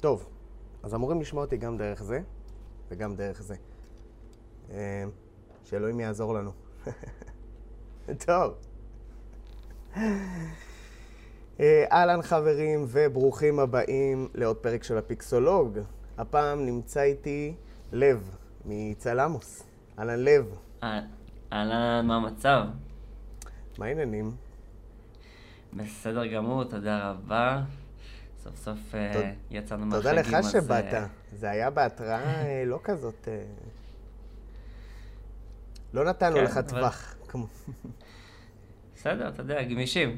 טוב, אז אמורים לשמוע אותי גם דרך זה וגם דרך זה. אה, שאלוהים יעזור לנו. טוב. אה, אהלן חברים וברוכים הבאים לעוד פרק של הפיקסולוג. הפעם נמצא איתי לב מצלמוס. אהלן לב. אהלן, מה המצב? מה העניינים? בסדר גמור, תודה רבה. סוף סוף אה, יצאנו מהחגים, תודה לך אז, שבאת. אה, זה היה בהתראה אה, לא כזאת... לא נתנו כן, לך טווח. בסדר, אתה יודע, גמישים.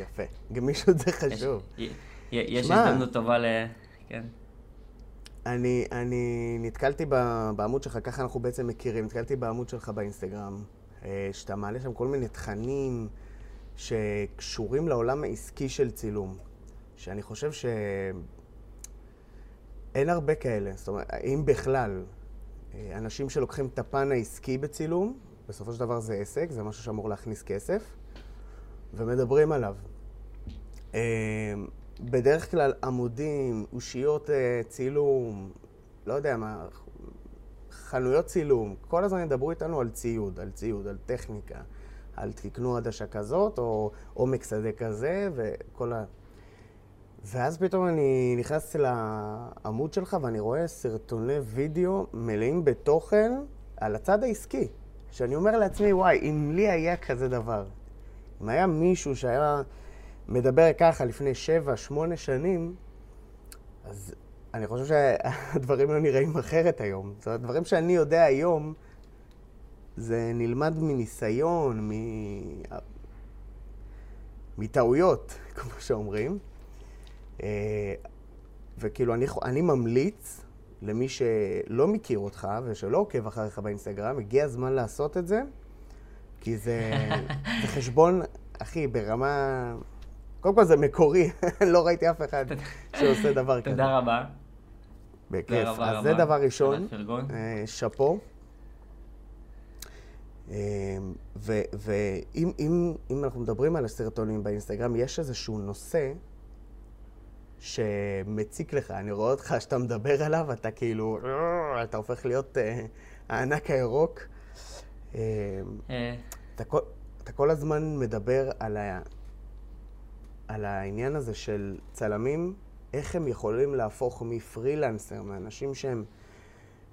יפה. גמישות זה חשוב. יש. הזדמנות טובה ל... כן. אני, אני נתקלתי בעמוד שלך, ככה אנחנו בעצם מכירים, נתקלתי בעמוד שלך באינסטגרם, שאתה מעלה שם כל מיני תכנים שקשורים לעולם העסקי של צילום, שאני חושב שאין הרבה כאלה, זאת אומרת, אם בכלל, אה, אנשים שלוקחים את הפן העסקי בצילום, בסופו של דבר זה עסק, זה משהו שאמור להכניס כסף, ומדברים עליו. אה, בדרך כלל עמודים, אושיות אה, צילום, לא יודע מה, חנויות צילום, כל הזמן ידברו איתנו על ציוד, על ציוד, על טכניקה, על תקנו עדשה כזאת, או עומק שדה כזה, וכל ה... ואז פתאום אני נכנס לעמוד שלך ואני רואה סרטוני וידאו מלאים בתוכן על הצד העסקי. שאני אומר לעצמי, וואי, אם לי היה כזה דבר, אם היה מישהו שהיה מדבר ככה לפני שבע, שמונה שנים, אז אני חושב שהדברים לא נראים אחרת היום. זאת אומרת, דברים שאני יודע היום, זה נלמד מניסיון, מ... מטעויות, כמו שאומרים. אה, וכאילו, אני, אני ממליץ למי שלא מכיר אותך ושלא עוקב אחריך באינסטגרם, הגיע הזמן לעשות את זה, כי זה, זה חשבון, אחי, ברמה... קודם כל זה מקורי, לא ראיתי אף אחד שעושה דבר כזה. תודה רבה. בכיף. רבה אז זה דבר ראשון. אה, שאפו. אה, ואם אם, אם אנחנו מדברים על הסרטונים באינסטגרם, יש איזשהו נושא שמציק לך. אני רואה אותך שאתה מדבר עליו, אתה כאילו, אתה הופך להיות אה, הענק הירוק. אה, אה, אתה כל, אתה כל הזמן מדבר על, ה, על העניין הזה של צלמים, איך הם יכולים להפוך מפרילנסר, מאנשים שהם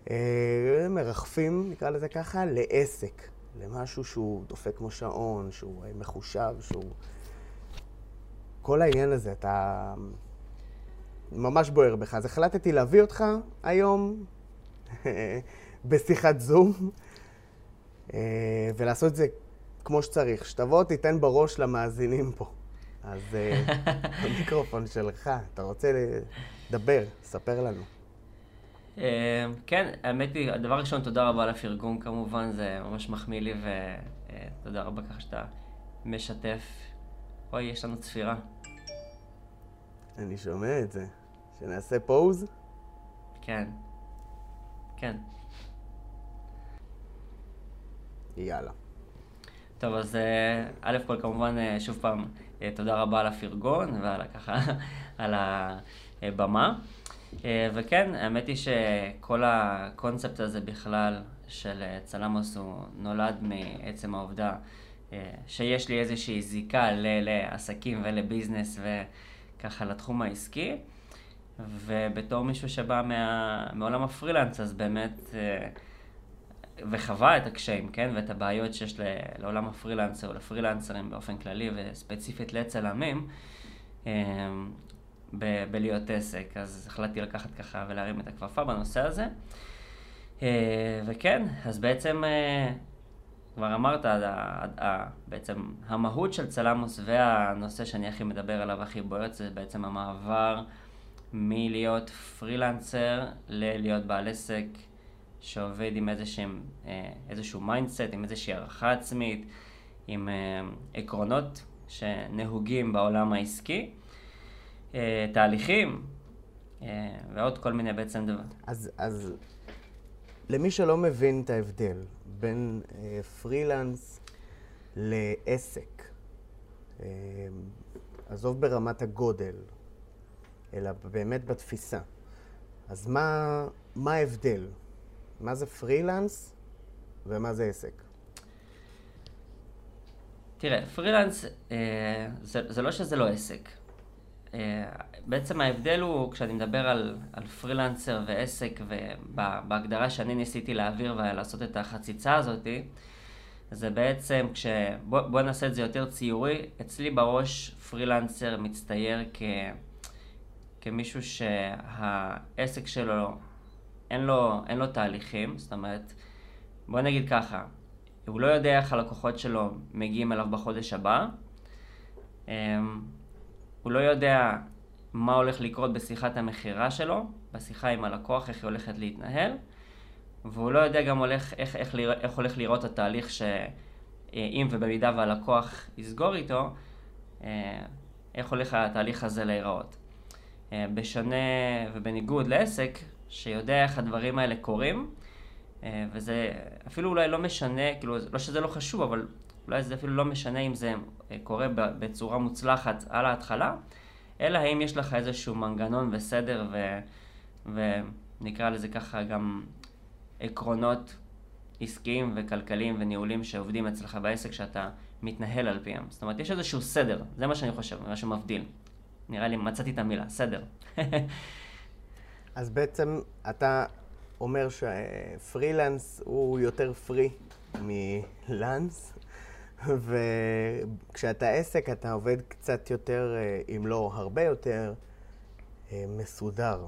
אה, מרחפים, נקרא לזה ככה, לעסק, למשהו שהוא דופק כמו שעון, שהוא אה, מחושב, שהוא... כל העניין הזה, אתה ממש בוער בך. אז החלטתי להביא אותך היום בשיחת זום. אה, ולעשות את זה כמו שצריך. שתבוא, תיתן בראש למאזינים פה. אז אה, המיקרופון שלך, אתה רוצה לדבר, ספר לנו. אה, כן, האמת היא, הדבר ראשון, תודה רבה על הפרגון כמובן, זה ממש מחמיא לי, ותודה רבה ככה שאתה משתף. אוי, יש לנו צפירה. אני שומע את זה. שנעשה פוז? כן. כן. יאללה. טוב, אז אה, א' כל כמובן, אה, שוב פעם, אה, תודה רבה על הפרגון ועל ככה, על הבמה. וכן, האמת היא שכל הקונספט הזה בכלל של צלמוס הוא נולד מעצם העובדה שיש לי איזושהי זיקה ל- לעסקים ולביזנס וככה לתחום העסקי. ובתור מישהו שבא מה, מעולם הפרילנס, אז באמת, אה, וחווה את הקשיים, כן, ואת הבעיות שיש לעולם הפרילנס או לפרילנסרים באופן כללי וספציפית לצלמים, אה, ב- בלהיות עסק. אז החלטתי לקחת ככה ולהרים את הכפפה בנושא הזה. אה, וכן, אז בעצם, כבר אמרת, בעצם המהות של צלמוס והנושא שאני הכי מדבר עליו, הכי בועט, זה בעצם המעבר מלהיות פרילנסר ללהיות בעל עסק שעובד עם איזשהם, אה, איזשהו mindset, עם איזושהי הערכה עצמית, עם אה, עקרונות שנהוגים בעולם העסקי, אה, תהליכים ועוד כל מיני בעצם דבר. אז, אז למי שלא מבין את ההבדל בין אה, פרילנס לעסק, אה, עזוב ברמת הגודל, אלא באמת בתפיסה. אז מה, מה ההבדל? מה זה פרילנס ומה זה עסק? תראה, פרילנס, אה, זה, זה לא שזה לא עסק. אה, בעצם ההבדל הוא, כשאני מדבר על, על פרילנסר ועסק, ובהגדרה שאני ניסיתי להעביר ולעשות את החציצה הזאתי, זה בעצם כש... בוא, בוא נעשה את זה יותר ציורי. אצלי בראש פרילנסר מצטייר כ... כמישהו שהעסק שלו, אין לו, אין לו תהליכים, זאת אומרת, בוא נגיד ככה, הוא לא יודע איך הלקוחות שלו מגיעים אליו בחודש הבא, אמ, הוא לא יודע מה הולך לקרות בשיחת המכירה שלו, בשיחה עם הלקוח, איך היא הולכת להתנהל, והוא לא יודע גם הולך, איך, איך, איך הולך לראות התהליך שאם ובמידה והלקוח יסגור איתו, אה, איך הולך התהליך הזה להיראות. אה, בשונה ובניגוד לעסק, שיודע איך הדברים האלה קורים, אה, וזה אפילו אולי לא משנה, כאילו, לא שזה לא חשוב, אבל אולי זה אפילו לא משנה אם זה קורה בצורה מוצלחת על ההתחלה, אלא האם יש לך איזשהו מנגנון וסדר ו... ונקרא לזה ככה גם עקרונות עסקיים וכלכליים וניהולים שעובדים אצלך בעסק שאתה מתנהל על פיהם. זאת אומרת, יש איזשהו סדר, זה מה שאני חושב, מה שמבדיל. נראה לי מצאתי את המילה, סדר. אז בעצם אתה אומר שפרילנס הוא יותר פרי מלאנס, וכשאתה עסק אתה עובד קצת יותר, אה, אם לא הרבה יותר, אה, מסודר.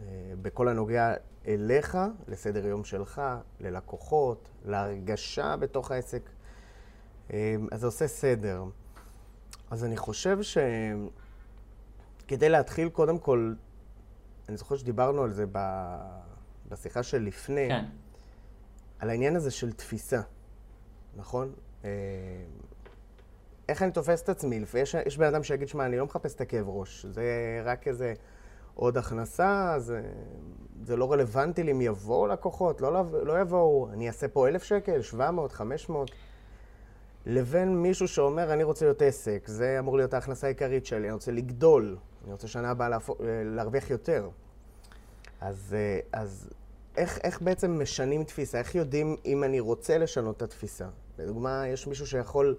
אה, בכל הנוגע אליך, לסדר יום שלך, ללקוחות, להרגשה בתוך העסק. אז זה עושה סדר. אז אני חושב שכדי להתחיל, קודם כל, אני זוכר שדיברנו על זה בשיחה של לפני, כן. על העניין הזה של תפיסה, נכון? אה, איך אני תופס את עצמי? יש, יש בן אדם שיגיד, שמע, אני לא מחפש את הכאב ראש, זה רק איזה עוד הכנסה, זה, זה לא רלוונטי לי אם יבואו לקוחות, לא, לא יבואו, אני אעשה פה אלף שקל, 700, 500. לבין מישהו שאומר, אני רוצה להיות עסק, זה אמור להיות ההכנסה העיקרית שלי, אני רוצה לגדול, אני רוצה שנה הבאה להרוויח יותר. אז, אה, אז איך, איך בעצם משנים תפיסה? איך יודעים אם אני רוצה לשנות את התפיסה? לדוגמה, יש מישהו שיכול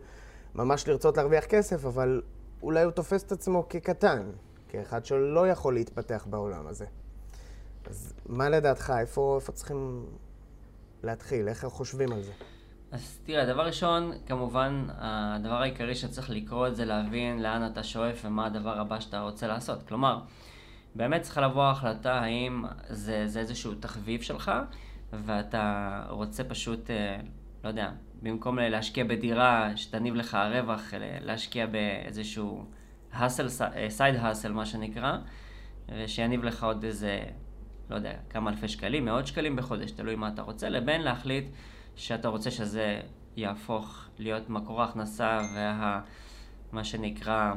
ממש לרצות להרוויח כסף, אבל אולי הוא תופס את עצמו כקטן, כאחד שלא יכול להתפתח בעולם הזה. אז מה לדעתך, איפה, איפה צריכים להתחיל? איך חושבים על זה? אז תראה, דבר ראשון, כמובן, הדבר העיקרי שצריך לקרות זה להבין לאן אתה שואף ומה הדבר הבא שאתה רוצה לעשות. כלומר, באמת צריכה לבוא ההחלטה האם זה, זה איזשהו תחביב שלך, ואתה רוצה פשוט, אה, לא יודע, במקום להשקיע בדירה שתניב לך רווח, להשקיע באיזשהו האסל, סייד האסל מה שנקרא, ושיניב לך עוד איזה, לא יודע, כמה אלפי שקלים, מאות שקלים בחודש, תלוי מה אתה רוצה, לבין להחליט שאתה רוצה שזה יהפוך להיות מקור ההכנסה וה... מה שנקרא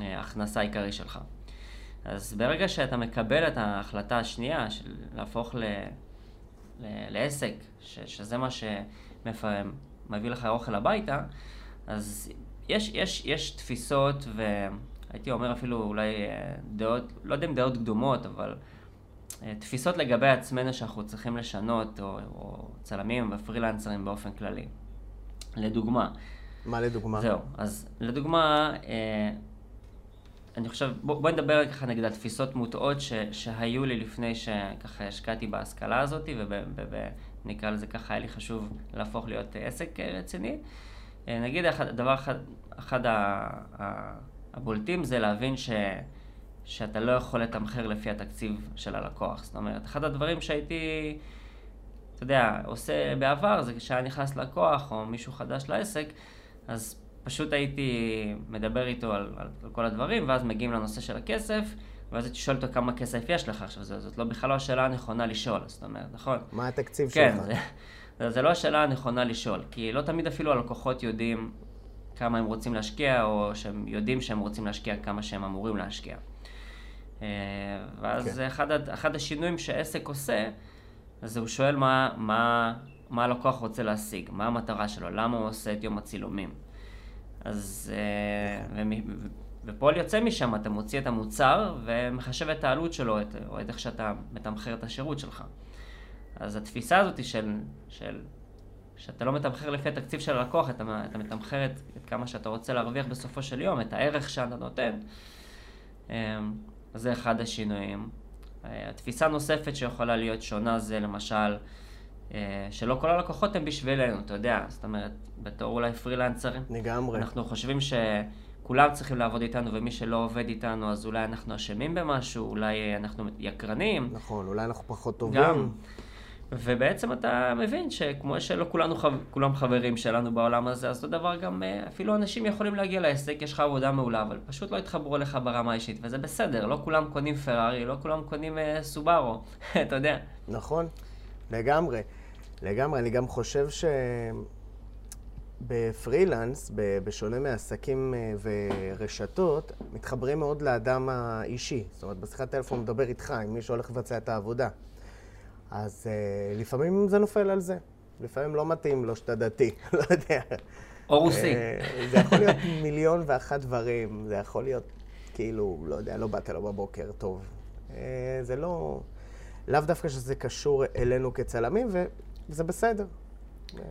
אה, הכנסה העיקרי שלך. אז ברגע שאתה מקבל את ההחלטה השנייה של להפוך ל... ל... לעסק, ש... שזה מה שמביא לך אוכל הביתה, אז יש, יש, יש תפיסות והייתי אומר אפילו אולי אה, דעות, לא יודע אם דעות קדומות, אבל אה, תפיסות לגבי עצמנו שאנחנו צריכים לשנות, או, או צלמים ופרילנסרים באופן כללי. לדוגמה. מה לדוגמה? זהו, אז לדוגמה, אה, אני חושב, בוא, בוא נדבר ככה נגיד על תפיסות מוטעות ש, שהיו לי לפני שככה השקעתי בהשכלה הזאת, ונקרא לזה ככה, היה לי חשוב להפוך להיות עסק רציני. אה, נגיד, אחד, דבר אחד, אחד הבולטים זה להבין ש, שאתה לא יכול לתמחר לפי התקציב של הלקוח. זאת אומרת, אחד הדברים שהייתי, אתה יודע, עושה בעבר, זה כשהיה נכנס לקוח או מישהו חדש לעסק, אז פשוט הייתי מדבר איתו על, על כל הדברים, ואז מגיעים לנושא של הכסף, ואז הייתי שואל אותו כמה כסף יש לך. עכשיו, זאת, זאת לא בכלל לא השאלה הנכונה לשאול, זאת אומרת, נכון? מה התקציב כן, שלך? כן, זה, זה לא השאלה הנכונה לשאול, כי לא תמיד אפילו הלקוחות יודעים כמה הם רוצים להשקיע, או שהם יודעים שהם רוצים להשקיע כמה שהם אמורים להשקיע. אה, ואז כן. אחד, אחד השינויים שעסק עושה, אז הוא שואל מה, מה, מה הלקוח רוצה להשיג, מה המטרה שלו, למה הוא עושה את יום הצילומים. אז אה, ופועל יוצא משם, אתה מוציא את המוצר ומחשב את העלות שלו, את, או את איך שאתה מתמחר את השירות שלך. אז התפיסה הזאת של, של שאתה לא מתמחר לפי התקציב של הלקוח, אתה, אתה מתמחר את, את כמה שאתה רוצה להרוויח בסופו של יום, את הערך שאתה נותן. אמ, זה אחד השינויים. אה, התפיסה נוספת שיכולה להיות שונה זה למשל, אה, שלא כל הלקוחות הם בשבילנו, אתה יודע, זאת אומרת, בתור אולי פרילנסרים. לגמרי. אנחנו חושבים שכולם צריכים לעבוד איתנו, ומי שלא עובד איתנו, אז אולי אנחנו אשמים במשהו, אולי אנחנו יקרנים. נכון, אולי אנחנו פחות טובים. גם. ובעצם אתה מבין שכמו שלא כולנו, כולם חברים שלנו בעולם הזה, אז אותו דבר גם אה, אפילו אנשים יכולים להגיע לעסק, יש לך עבודה מעולה, אבל פשוט לא יתחברו אליך ברמה האישית, וזה בסדר, לא כולם קונים פרארי, לא כולם קונים uh, סובארו, אתה יודע. נכון, לגמרי. לגמרי, אני גם חושב שבפרילנס, בשונה מעסקים אה, ורשתות, מתחברים מאוד לאדם האישי. זאת אומרת, בשיחת טלפון מדבר איתך, עם מי שהולך לבצע את העבודה. אז uh, לפעמים זה נופל על זה. לפעמים לא מתאים לו שאתה דתי, לא יודע. או רוסי. Uh, זה יכול להיות מיליון ואחת דברים, זה יכול להיות כאילו, לא יודע, לא באת לו בבוקר, טוב. זה לא... לאו דווקא שזה קשור אלינו כצלמים, וזה בסדר.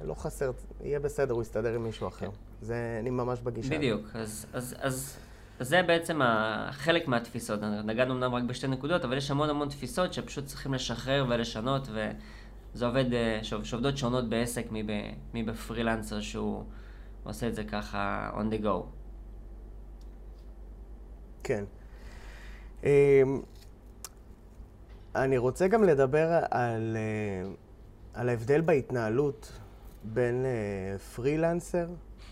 לא חסר, יהיה בסדר, הוא יסתדר עם מישהו אחר. זה, אני ממש בגישה. בדיוק. אז, אז, אז זה בעצם חלק מהתפיסות. נגענו אמנם רק בשתי נקודות, אבל יש המון המון תפיסות שפשוט צריכים לשחרר ולשנות, וזה עובד, אה, שעובדות שונות בעסק מבפרילנסר שהוא עושה את זה ככה on the go. כן. אמ, אני רוצה גם לדבר על, אה, על ההבדל בהתנהלות בין אה, פרילנסר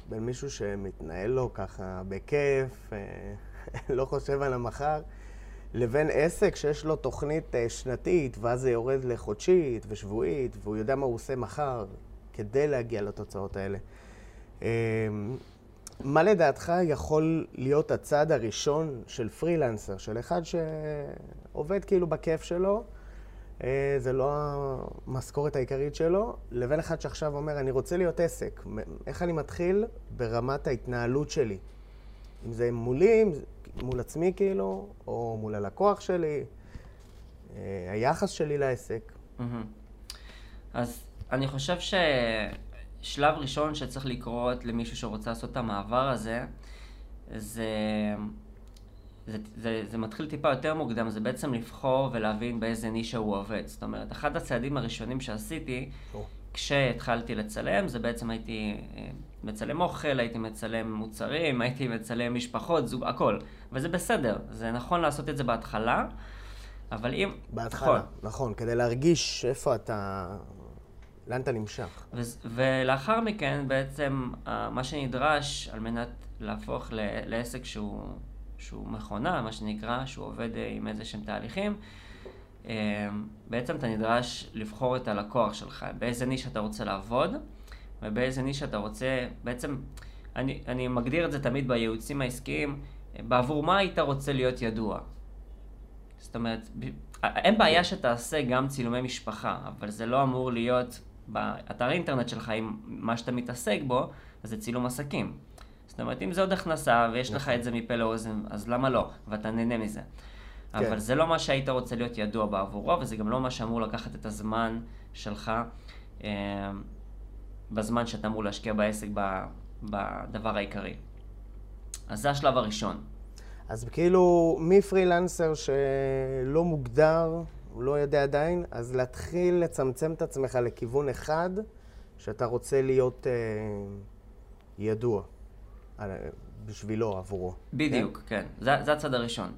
בין מישהו שמתנהל לו ככה בכיף, אה, לא חושב על המחר, לבין עסק שיש לו תוכנית אה, שנתית, ואז זה יורד לחודשית ושבועית, והוא יודע מה הוא עושה מחר כדי להגיע לתוצאות האלה. אה, מה לדעתך יכול להיות הצעד הראשון של פרילנסר, של אחד שעובד כאילו בכיף שלו, זה לא המשכורת העיקרית שלו, לבין אחד שעכשיו אומר, אני רוצה להיות עסק. איך אני מתחיל ברמת ההתנהלות שלי? אם זה מולי, מול עצמי כאילו, או מול הלקוח שלי, אה, היחס שלי לעסק. אז אני חושב ששלב ראשון שצריך לקרות למישהו שרוצה לעשות את המעבר הזה, זה זה, זה, זה מתחיל טיפה יותר מוקדם, זה בעצם לבחור ולהבין באיזה נישה הוא עובד. זאת אומרת, אחד הצעדים הראשונים שעשיתי, oh. כשהתחלתי לצלם, זה בעצם הייתי אה, מצלם אוכל, הייתי מצלם מוצרים, הייתי מצלם משפחות, זוג, הכל. וזה בסדר, זה נכון לעשות את זה בהתחלה, אבל אם... בהתחלה, נכון, נכון כדי להרגיש איפה אתה... לאן אתה נמשך. ו- ולאחר מכן, בעצם, מה שנדרש על מנת להפוך לעסק שהוא שהוא מכונה, מה שנקרא, שהוא עובד אה, עם איזה שהם תהליכים, אה, בעצם אתה נדרש לבחור את הלקוח שלך, באיזה ניש אתה רוצה לעבוד, ובאיזה ניש אתה רוצה, בעצם, אני, אני מגדיר את זה תמיד בייעוצים העסקיים, בעבור מה היית רוצה להיות ידוע. זאת אומרת, אין בעיה שתעשה גם צילומי משפחה, אבל זה לא אמור להיות באתר אינטרנט שלך עם מה שאתה מתעסק בו, זה צילום עסקים. זאת אומרת, אם זה עוד הכנסה ויש לך נכון. את זה מפה לאוזן, אז למה לא? ואתה נהנה מזה. כן. אבל זה לא מה שהיית רוצה להיות ידוע בעבורו, וזה גם לא מה שאמור לקחת את הזמן שלך אה, בזמן שאתה אמור להשקיע בעסק בדבר העיקרי. אז זה השלב הראשון. אז כאילו, מפרילנסר שלא מוגדר, הוא לא יודע עדיין, אז להתחיל לצמצם את עצמך לכיוון אחד, שאתה רוצה להיות אה, ידוע. בשבילו, עבורו. בדיוק, כן. כן. זה, זה הצד הראשון.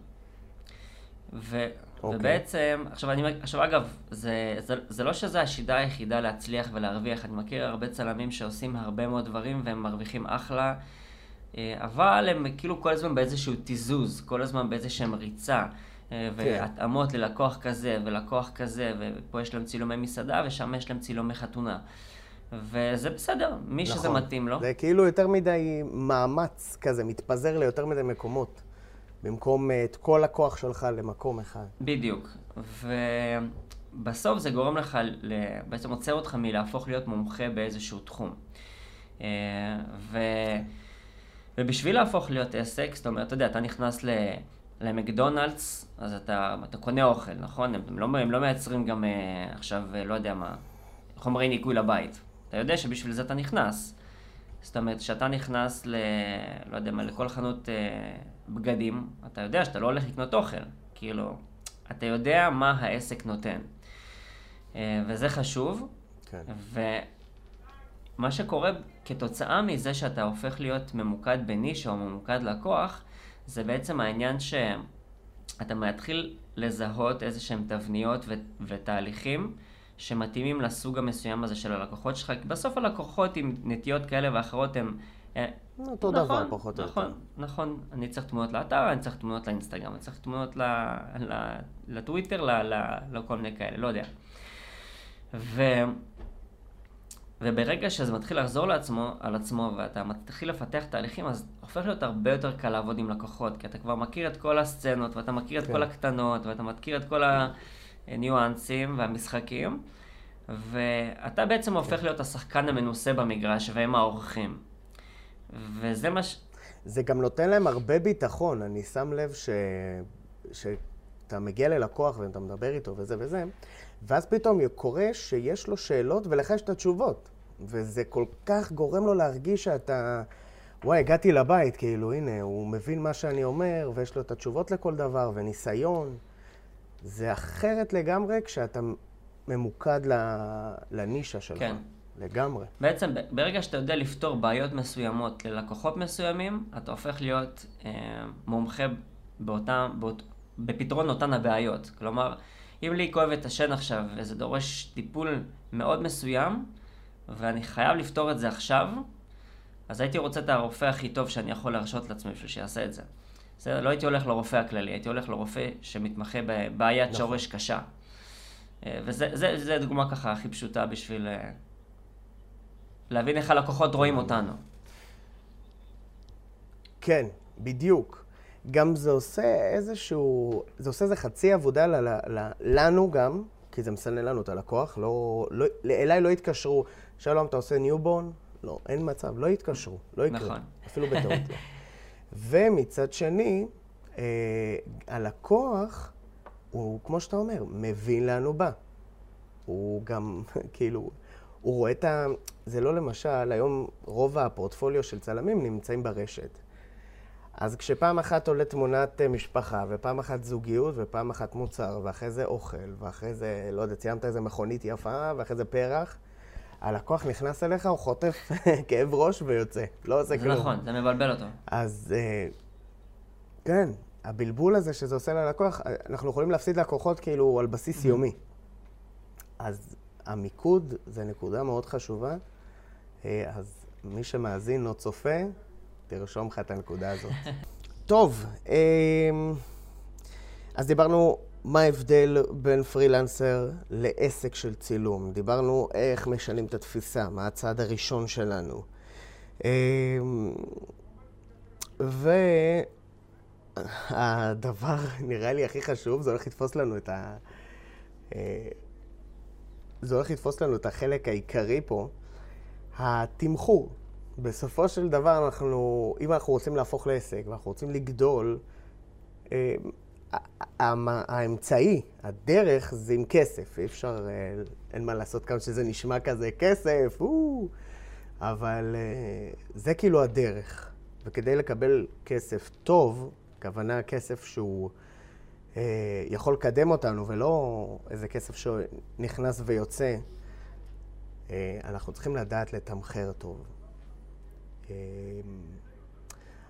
ו, okay. אוקיי. ובעצם, עכשיו, אני, עכשיו אגב, זה, זה, זה לא שזו השיטה היחידה להצליח ולהרוויח. אני מכיר הרבה צלמים שעושים הרבה מאוד דברים והם מרוויחים אחלה, אה, אבל הם כאילו כל הזמן באיזשהו תיזוז, כל הזמן באיזשהם ריצה. אה, כן. והתאמות ללקוח כזה ולקוח כזה, ופה יש להם צילומי מסעדה ושם יש להם צילומי חתונה. וזה בסדר, מי נכון. שזה מתאים לו. זה כאילו יותר מדי מאמץ כזה, מתפזר ליותר מדי מקומות, במקום אה, את כל הכוח שלך למקום אחד. בדיוק. ובסוף זה גורם לך, בעצם עוצר אותך מלהפוך להיות מומחה באיזשהו תחום. אה, ו... ובשביל להפוך להיות עסק, זאת אומרת, אתה יודע, אתה נכנס ל... למקדונלדס, אז אתה, אתה קונה אוכל, נכון? הם, הם, לא, הם לא מייצרים גם אה, עכשיו, לא יודע מה, חומרי ניקוי לבית. אתה יודע שבשביל זה אתה נכנס. זאת אומרת, כשאתה נכנס ל... לא יודע מה, לכל חנות אה, בגדים, אתה יודע שאתה לא הולך לקנות אוכל. כאילו, אתה יודע מה העסק נותן. אה, וזה חשוב. כן. ומה שקורה כתוצאה מזה שאתה הופך להיות ממוקד בנישה או ממוקד לקוח, זה בעצם העניין שאתה מתחיל לזהות איזה שהם תבניות ו- ותהליכים שמתאימים לסוג המסוים הזה של הלקוחות שלך, כי בסוף הלקוחות עם נטיות כאלה ואחרות הם... אה, אותו נכון, דבר פחות או נכון, יותר. נכון. אני צריך תמונות לאתר, אני צריך תמונות לאינסטגרם, אני צריך תמונות ל, ל, לטוויטר, ל, ל, לכל מיני כאלה, לא יודע. ו... וברגע שזה מתחיל לחזור לעצמו, על עצמו ואתה מתחיל לפתח תהליכים, אז הופך להיות הרבה יותר קל לעבוד עם לקוחות, כי אתה כבר מכיר את כל הסצנות, ואתה מכיר את כן. כל הקטנות, ואתה מכיר את כל הניואנסים והמשחקים, ואתה בעצם הופך להיות השחקן המנוסה במגרש, והם האורחים. וזה מה ש... זה גם נותן להם הרבה ביטחון. אני שם לב ש... שאתה מגיע ללקוח ואתה מדבר איתו וזה וזה, ואז פתאום קורה שיש לו שאלות ולך יש את התשובות. וזה כל כך גורם לו להרגיש שאתה... וואי, הגעתי לבית, כאילו, הנה, הוא מבין מה שאני אומר, ויש לו את התשובות לכל דבר, וניסיון. זה אחרת לגמרי כשאתה ממוקד לנישה שלך. כן. לגמרי. בעצם, ברגע שאתה יודע לפתור בעיות מסוימות ללקוחות מסוימים, אתה הופך להיות אה, מומחה באותם, באות, בפתרון אותן הבעיות. כלומר, אם לי כואב את השן עכשיו, וזה דורש טיפול מאוד מסוים, ואני חייב לפתור את זה עכשיו, אז הייתי רוצה את הרופא הכי טוב שאני יכול להרשות לעצמי בשביל שיעשה את זה. זה לא הייתי הולך לרופא הכללי, הייתי הולך לרופא שמתמחה בבעיית נכון. שורש קשה. אה, וזה דוגמה ככה הכי פשוטה בשביל אה, להבין איך הלקוחות רואים אותנו. כן, בדיוק. גם זה עושה איזשהו, זה עושה איזה חצי עבודה ל, ל, ל, לנו גם, כי זה מסנן לנו את הלקוח, לא, לא, אליי לא התקשרו, שלום, אתה עושה newborn? לא, אין מצב, לא יתקשרו, לא יקרה. נכון. אפילו בטעות לא. ומצד שני, אה, הלקוח, הוא, כמו שאתה אומר, מבין לאן הוא בא. הוא גם, כאילו, הוא רואה את ה... זה לא למשל, היום רוב הפורטפוליו של צלמים נמצאים ברשת. אז כשפעם אחת עולה תמונת אה, משפחה, ופעם אחת זוגיות, ופעם אחת מוצר, ואחרי זה אוכל, ואחרי זה, לא יודע, ציינת איזה מכונית יפה, ואחרי זה פרח, הלקוח נכנס אליך, הוא חוטף כאב ראש ויוצא, לא עושה כלום. נכון, זה מבלבל אותו. אז אה, כן, הבלבול הזה שזה עושה ללקוח, אנחנו יכולים להפסיד לקוחות כאילו על בסיס יומי. אז המיקוד זה נקודה מאוד חשובה, אה, אז מי שמאזין או צופה, תרשום לך את הנקודה הזאת. טוב, אז דיברנו מה ההבדל בין פרילנסר לעסק של צילום. דיברנו איך משנים את התפיסה, מה הצעד הראשון שלנו. אמ, והדבר, נראה לי, הכי חשוב, זה הולך לתפוס לנו את ה... אה, זה הולך לתפוס לנו את החלק העיקרי פה, התמחור. בסופו של דבר, אנחנו, אם אנחנו רוצים להפוך לעסק ואנחנו רוצים לגדול, אה, האמצעי, הדרך, זה עם כסף. אי אפשר, אה, אין מה לעשות כמה שזה נשמע כזה כסף, או, אבל אה, זה כאילו הדרך. וכדי לקבל כסף טוב, הכוונה כסף שהוא יכול לקדם אותנו, ולא איזה כסף שנכנס ויוצא, אנחנו צריכים לדעת לתמחר טוב.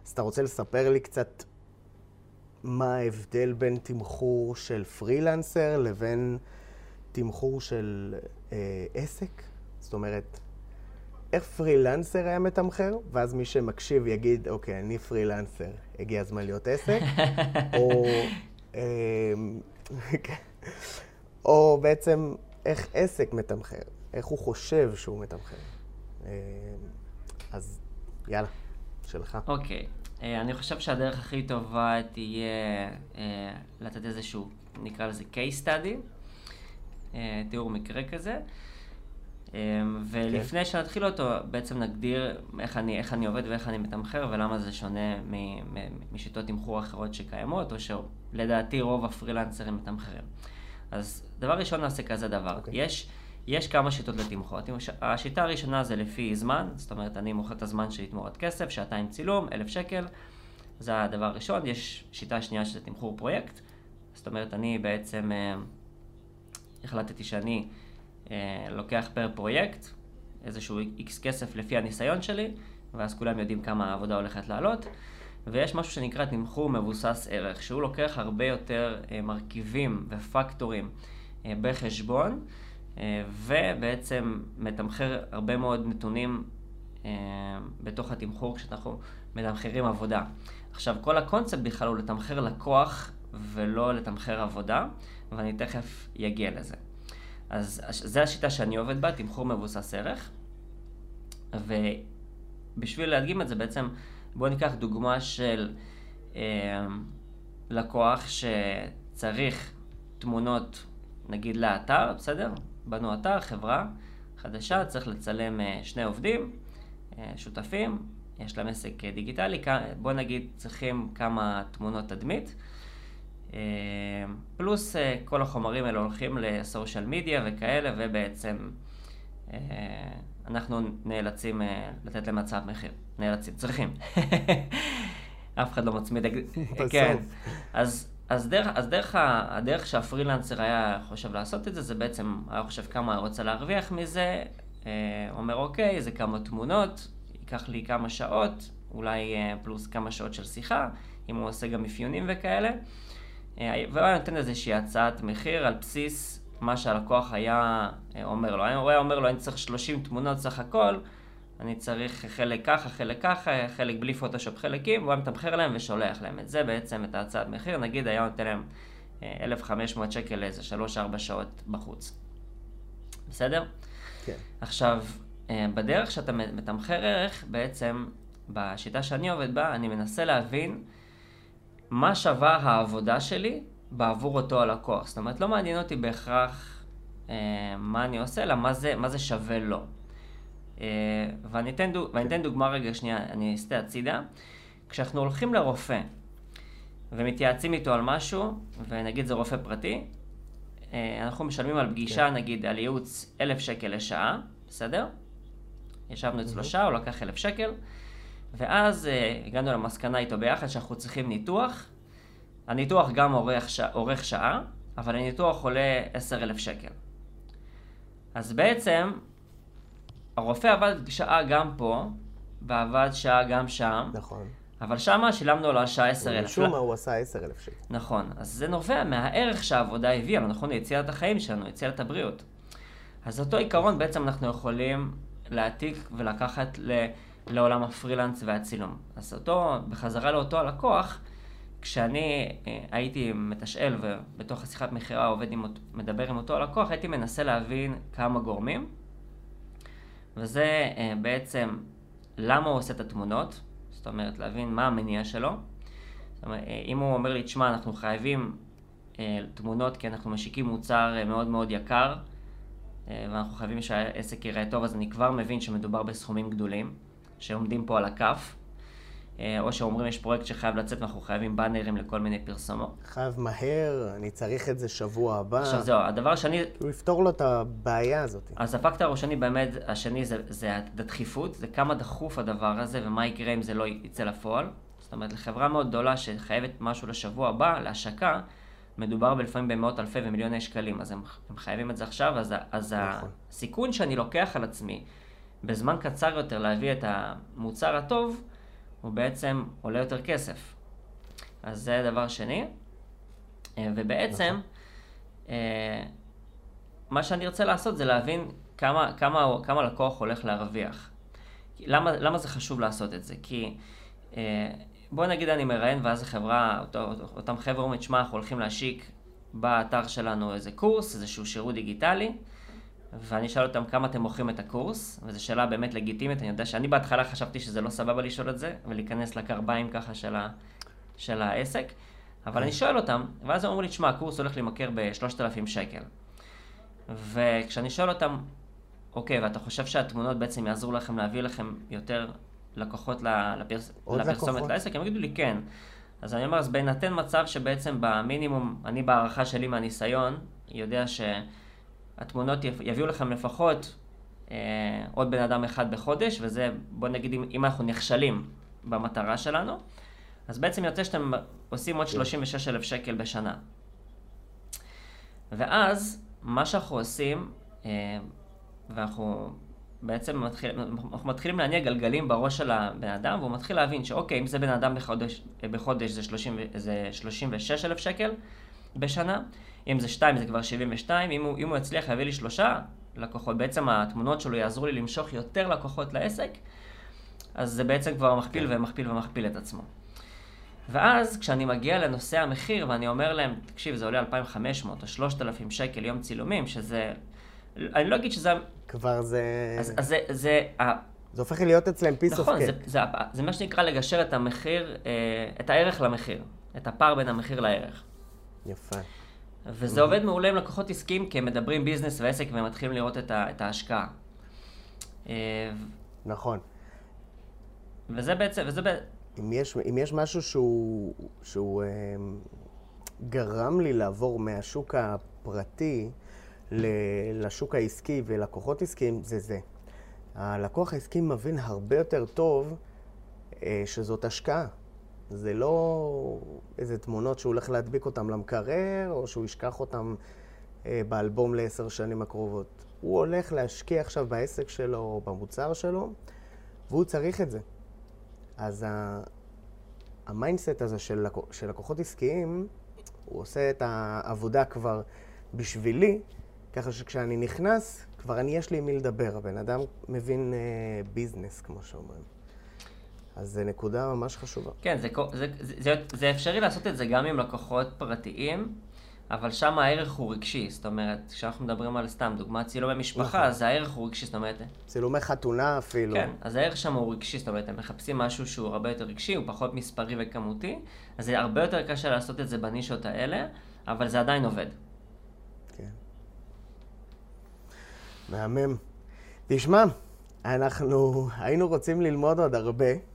אז אתה רוצה לספר לי קצת מה ההבדל בין תמחור של פרילנסר לבין תמחור של אה, עסק? זאת אומרת, איך פרילנסר היה מתמחר, ואז מי שמקשיב יגיד, אוקיי, אני פרילנסר, הגיע הזמן להיות עסק, או, אה, או בעצם איך עסק מתמחר, איך הוא חושב שהוא מתמחר. אה, אז יאללה, שלך. אוקיי. Okay. אה, אני חושב שהדרך הכי טובה תהיה uh, לתת איזשהו, נקרא לזה case study, uh, תיאור מקרה כזה. ולפני כן. שנתחיל אותו, בעצם נגדיר איך אני, איך אני עובד ואיך אני מתמחר ולמה זה שונה משיטות תמחור אחרות שקיימות, או שלדעתי רוב הפרילנסרים מתמחרים. אז דבר ראשון נעשה כזה דבר. Okay. אוקיי. יש, יש כמה שיטות לתמחור. השיטה הראשונה זה לפי זמן, זאת אומרת, אני מוכר את הזמן שלי תמורת כסף, שעתיים צילום, אלף שקל. זה הדבר הראשון. יש שיטה שנייה שזה תמחור פרויקט. זאת אומרת, אני בעצם אה, החלטתי שאני אה, לוקח פר פרויקט איזשהו איקס כסף לפי הניסיון שלי, ואז כולם יודעים כמה העבודה הולכת לעלות. ויש משהו שנקרא תמחור מבוסס ערך, שהוא לוקח הרבה יותר אה, מרכיבים ופקטורים אה, בחשבון, ובעצם מתמחר הרבה מאוד נתונים אה, בתוך התמחור כשאנחנו מתמחרים עבודה. עכשיו, כל הקונספט בכלל הוא לתמחר לקוח ולא לתמחר עבודה, ואני תכף אגיע לזה. אז זו השיטה שאני עובד בה, תמחור מבוסס ערך. ובשביל להדגים את זה בעצם, בואו ניקח דוגמה של אה, לקוח שצריך תמונות, נגיד לאתר, בסדר? בנו אתר, חברה חדשה, צריך לצלם אה, שני עובדים, אה, שותפים, יש להם עסק דיגיטלי, בואו נגיד צריכים כמה תמונות תדמית. אה, פלוס אה, כל החומרים האלה הולכים לסושיאל מדיה וכאלה, ובעצם אה, אנחנו נאלצים לתת להם הצעת מחיר. נאלצים, צריכים. אף אחד לא מצמיד... כן. אז, אז, דרך, אז דרך, הדרך שהפרילנסר היה חושב לעשות את זה, זה בעצם, היה חושב כמה הוא רוצה להרוויח מזה, אומר אוקיי, זה כמה תמונות, ייקח לי כמה שעות, אולי פלוס כמה שעות של שיחה, אם הוא עושה גם אפיונים וכאלה. אה, והוא היה נותן איזושהי הצעת מחיר על בסיס מה שהלקוח היה אה, אומר לו. הוא היה אומר לו, אני צריך 30 תמונות סך הכל, אני צריך חלק ככה, חלק ככה, חלק בלי פוטושופ חלקים, והוא היה מתמחר להם ושולח להם את זה בעצם, את ההצעת מחיר. נגיד היה נותן להם 1,500 אה, שקל לאיזה 3-4 שעות בחוץ. בסדר? כן. עכשיו, בדרך שאתה מתמחר ערך, בעצם, בשיטה שאני עובד בה, אני מנסה להבין מה שווה העבודה שלי בעבור אותו הלקוח. זאת אומרת, לא מעניין אותי בהכרח אה, מה אני עושה, אלא מה זה, מה זה שווה לו. אה, ואני, אתן דוג, ואני אתן דוגמה רגע שנייה, אני אסתה הצידה. כשאנחנו הולכים לרופא ומתייעצים איתו על משהו, ונגיד זה רופא פרטי, אה, אנחנו משלמים על פגישה, כן. נגיד על ייעוץ אלף שקל לשעה, בסדר? ישבנו אצלו שעה, הוא לקח אלף שקל. ואז uh, הגענו למסקנה איתו ביחד שאנחנו צריכים ניתוח. הניתוח גם אורך, ש... אורך שעה, אבל הניתוח עולה 10,000 שקל. אז בעצם, הרופא עבד שעה גם פה, ועבד שעה גם שם. נכון. אבל שמה שילמנו לו על שעה 10,000. משום מה הוא עשה 10,000 שקל. נכון. אז זה נובע מהערך שהעבודה הביאה נכון? יצירת החיים שלנו, יצירת הבריאות. אז אותו עיקרון בעצם אנחנו יכולים להעתיק ולקחת ל... לעולם הפרילנס והצילום. אז אותו, בחזרה לאותו הלקוח, כשאני אה, הייתי מתשאל ובתוך השיחת מכירה עובד עם, מדבר עם אותו הלקוח, הייתי מנסה להבין כמה גורמים, וזה אה, בעצם למה הוא עושה את התמונות, זאת אומרת להבין מה המניע שלו. זאת אומרת, אה, אם הוא אומר לי, תשמע, אנחנו חייבים תמונות כי אנחנו משיקים מוצר מאוד מאוד יקר, ואנחנו חייבים שהעסק ייראה טוב, אז אני כבר מבין שמדובר בסכומים גדולים. שעומדים פה על הכף, אה, או שאומרים יש פרויקט שחייב לצאת ואנחנו חייבים באנרים לכל מיני פרסומות. חייב מהר, אני צריך את זה שבוע הבא. עכשיו זהו, הדבר השני... הוא יפתור לו את הבעיה הזאת. אז הפקטור השני באמת, השני זה, זה הדחיפות, זה כמה דחוף הדבר הזה ומה יקרה אם זה לא יצא לפועל. זאת אומרת, לחברה מאוד גדולה שחייבת משהו לשבוע הבא, להשקה, מדובר בלפעמים במאות אלפי ומיליוני שקלים, אז הם, הם חייבים את זה עכשיו, אז, אז נכון. הסיכון שאני לוקח על עצמי בזמן קצר יותר להביא את המוצר הטוב, הוא בעצם עולה יותר כסף. אז זה דבר שני. אה, ובעצם, נכון. אה, מה שאני רוצה לעשות זה להבין כמה, כמה, כמה לקוח הולך להרוויח. למה, למה זה חשוב לעשות את זה? כי אה, בוא נגיד אני מראיין ואז החברה, אותו, אותם חבר'ה אומרים, שמע, אנחנו הולכים להשיק באתר שלנו איזה קורס, איזשהו שירות דיגיטלי. ואני אשאל אותם כמה אתם מוכרים את הקורס, וזו שאלה באמת לגיטימית, אני יודע שאני בהתחלה חשבתי שזה לא סבבה לשאול את זה, ולהיכנס לקרביים ככה של, ה, של העסק, אבל אני שואל אותם, ואז הם אומרים לי, תשמע, הקורס הולך להימכר ב-3,000 שקל. וכשאני שואל אותם, אוקיי, ואתה חושב שהתמונות בעצם יעזרו לכם להביא לכם יותר לקוחות לפרס... לפרסומת לעסק? הם יגידו לי כן. אז אני אומר, אז בהינתן מצב שבעצם במינימום, אני בהערכה שלי מהניסיון, יודע שהתמונות יביאו לכם לפחות אה, עוד בן אדם אחד בחודש, וזה, בוא נגיד, אם, אם אנחנו נכשלים במטרה שלנו, אז בעצם יוצא שאתם עושים עוד 36 כן. אלף שקל בשנה. ואז, מה שאנחנו עושים, אה, ואנחנו בעצם מתחיל, אנחנו מתחילים להניע גלגלים בראש של הבן אדם, והוא מתחיל להבין שאוקיי, אם זה בן אדם בחודש, בחודש זה, 30, זה 36 אלף שקל בשנה, אם זה 2 זה כבר 72, אם הוא, אם הוא יצליח להביא לי שלושה לקוחות, בעצם התמונות שלו יעזרו לי למשוך יותר לקוחות לעסק, אז זה בעצם כבר מכפיל כן. ומכפיל ומכפיל את עצמו. ואז כשאני מגיע לנושא המחיר ואני אומר להם, תקשיב, זה עולה 2,500 או 3,000 שקל יום צילומים, שזה... אני לא אגיד שזה... כבר זה... אז, אז זה... זה זה הופך להיות אצלם piece of נכון, זה, זה, זה מה שנקרא לגשר את המחיר, אה, את הערך למחיר, את הפער בין המחיר לערך. יפה. וזה עובד מעולה עם לקוחות עסקיים, כי הם מדברים business ועסק והם מתחילים לראות את, ה, את ההשקעה. אה, נכון. וזה בעצם, וזה בעצם... אם יש, אם יש משהו שהוא, שהוא אה, גרם לי לעבור מהשוק הפרטי לשוק העסקי ולקוחות עסקיים, זה זה. הלקוח העסקי מבין הרבה יותר טוב אה, שזאת השקעה. זה לא איזה תמונות שהוא הולך להדביק אותן למקרר, או שהוא ישכח אותן אה, באלבום לעשר שנים הקרובות. הוא הולך להשקיע עכשיו בעסק שלו, במוצר שלו, והוא צריך את זה. אז ה mindset הזה של, לקוח, של לקוחות עסקיים, הוא עושה את העבודה כבר בשבילי, ככה שכשאני נכנס, כבר אני, יש לי עם מי לדבר. הבן אדם מבין אה, business, כמו שאומרים. אז זו נקודה ממש חשובה. כן, זה, זה, זה, זה, זה אפשרי לעשות את זה גם עם לקוחות פרטיים, אבל שם הערך הוא רגשי. זאת אומרת, כשאנחנו מדברים על סתם דוגמת צילומי משפחה, נכון. אז הערך הוא רגשי, זאת אומרת... צילומי חתונה אפילו. כן, אז הערך שם הוא רגשי, זאת אומרת, הם מחפשים משהו שהוא הרבה יותר רגשי, הוא פחות מספרי וכמותי, אז זה הרבה יותר קשה לעשות את זה בנישות האלה, אבל זה עדיין עובד. כן. מהמם. תשמע, אנחנו היינו רוצים ללמוד עוד הרבה.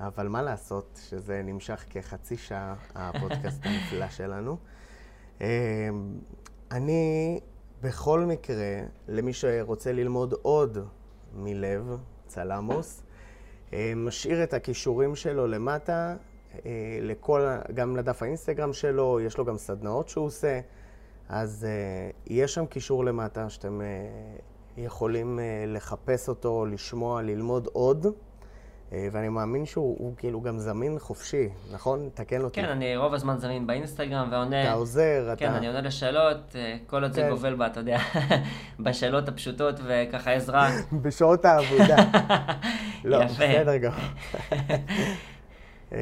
אבל מה לעשות שזה נמשך כחצי שעה, הפודקאסט הנפלא שלנו. אמ, אני, בכל מקרה, למי שרוצה ללמוד עוד מלב, צלמוס, אמ, משאיר את הכישורים שלו למטה, אה, לכל, גם לדף האינסטגרם שלו, יש לו גם סדנאות שהוא עושה, אז אה, יש שם קישור למטה שאתם אה, יכולים לחפש אותו, לשמוע, ללמוד עוד. אה, ואני מאמין שהוא כאילו גם זמין חופשי, נכון? תקן אותי. כן, אני רוב הזמן זמין באינסטגרם ועונה... אתה עוזר, אתה... כן, אני עונה לשאלות, אה, כל עוד זה כן. גובל בה, אתה יודע, בשאלות הפשוטות וככה עזרה. בשעות העבודה. לא, יפה. בסדר גם. אמ,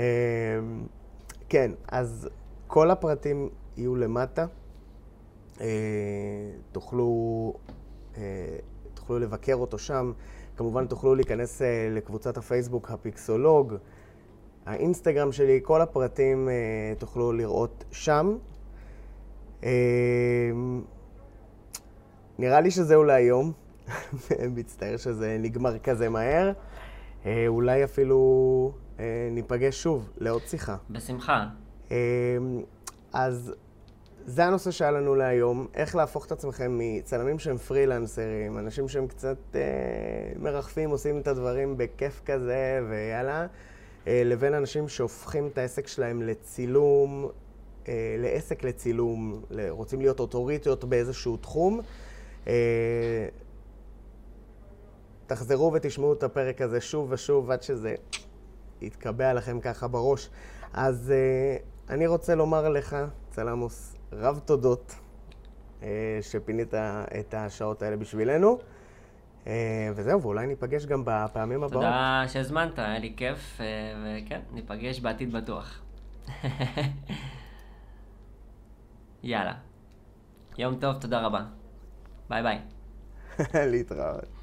כן, אז כל הפרטים יהיו למטה. אה, תוכלו, תוכלו לבקר אותו שם. כמובן תוכלו להיכנס uh, לקבוצת הפייסבוק הפיקסולוג, האינסטגרם שלי, כל הפרטים uh, תוכלו לראות שם. Uh, נראה לי שזהו להיום. מצטער שזה נגמר כזה מהר. אולי אפילו ניפגש שוב לעוד שיחה. בשמחה. אז זה הנושא שהיה לנו להיום, איך להפוך את עצמכם מצלמים שהם פרילנסרים, אנשים שהם קצת אה, מרחפים, עושים את הדברים בכיף כזה ויאללה, אה, לבין אנשים שהופכים את העסק שלהם לצילום, אה, לעסק לצילום, רוצים להיות אוטוריטיות באיזשהו תחום. אה, תחזרו ותשמעו את הפרק הזה שוב ושוב עד שזה יתקבע לכם ככה בראש. אז אה, אני רוצה לומר לך, צלמוס, רב תודות אה, שפינית את השעות האלה בשבילנו. אה, וזהו, ואולי ניפגש גם בפעמים הבאות. תודה שהזמנת, היה לי כיף, אה, וכן, ניפגש בעתיד בטוח. יאללה. יום טוב, תודה רבה. ביי ביי. להתראות.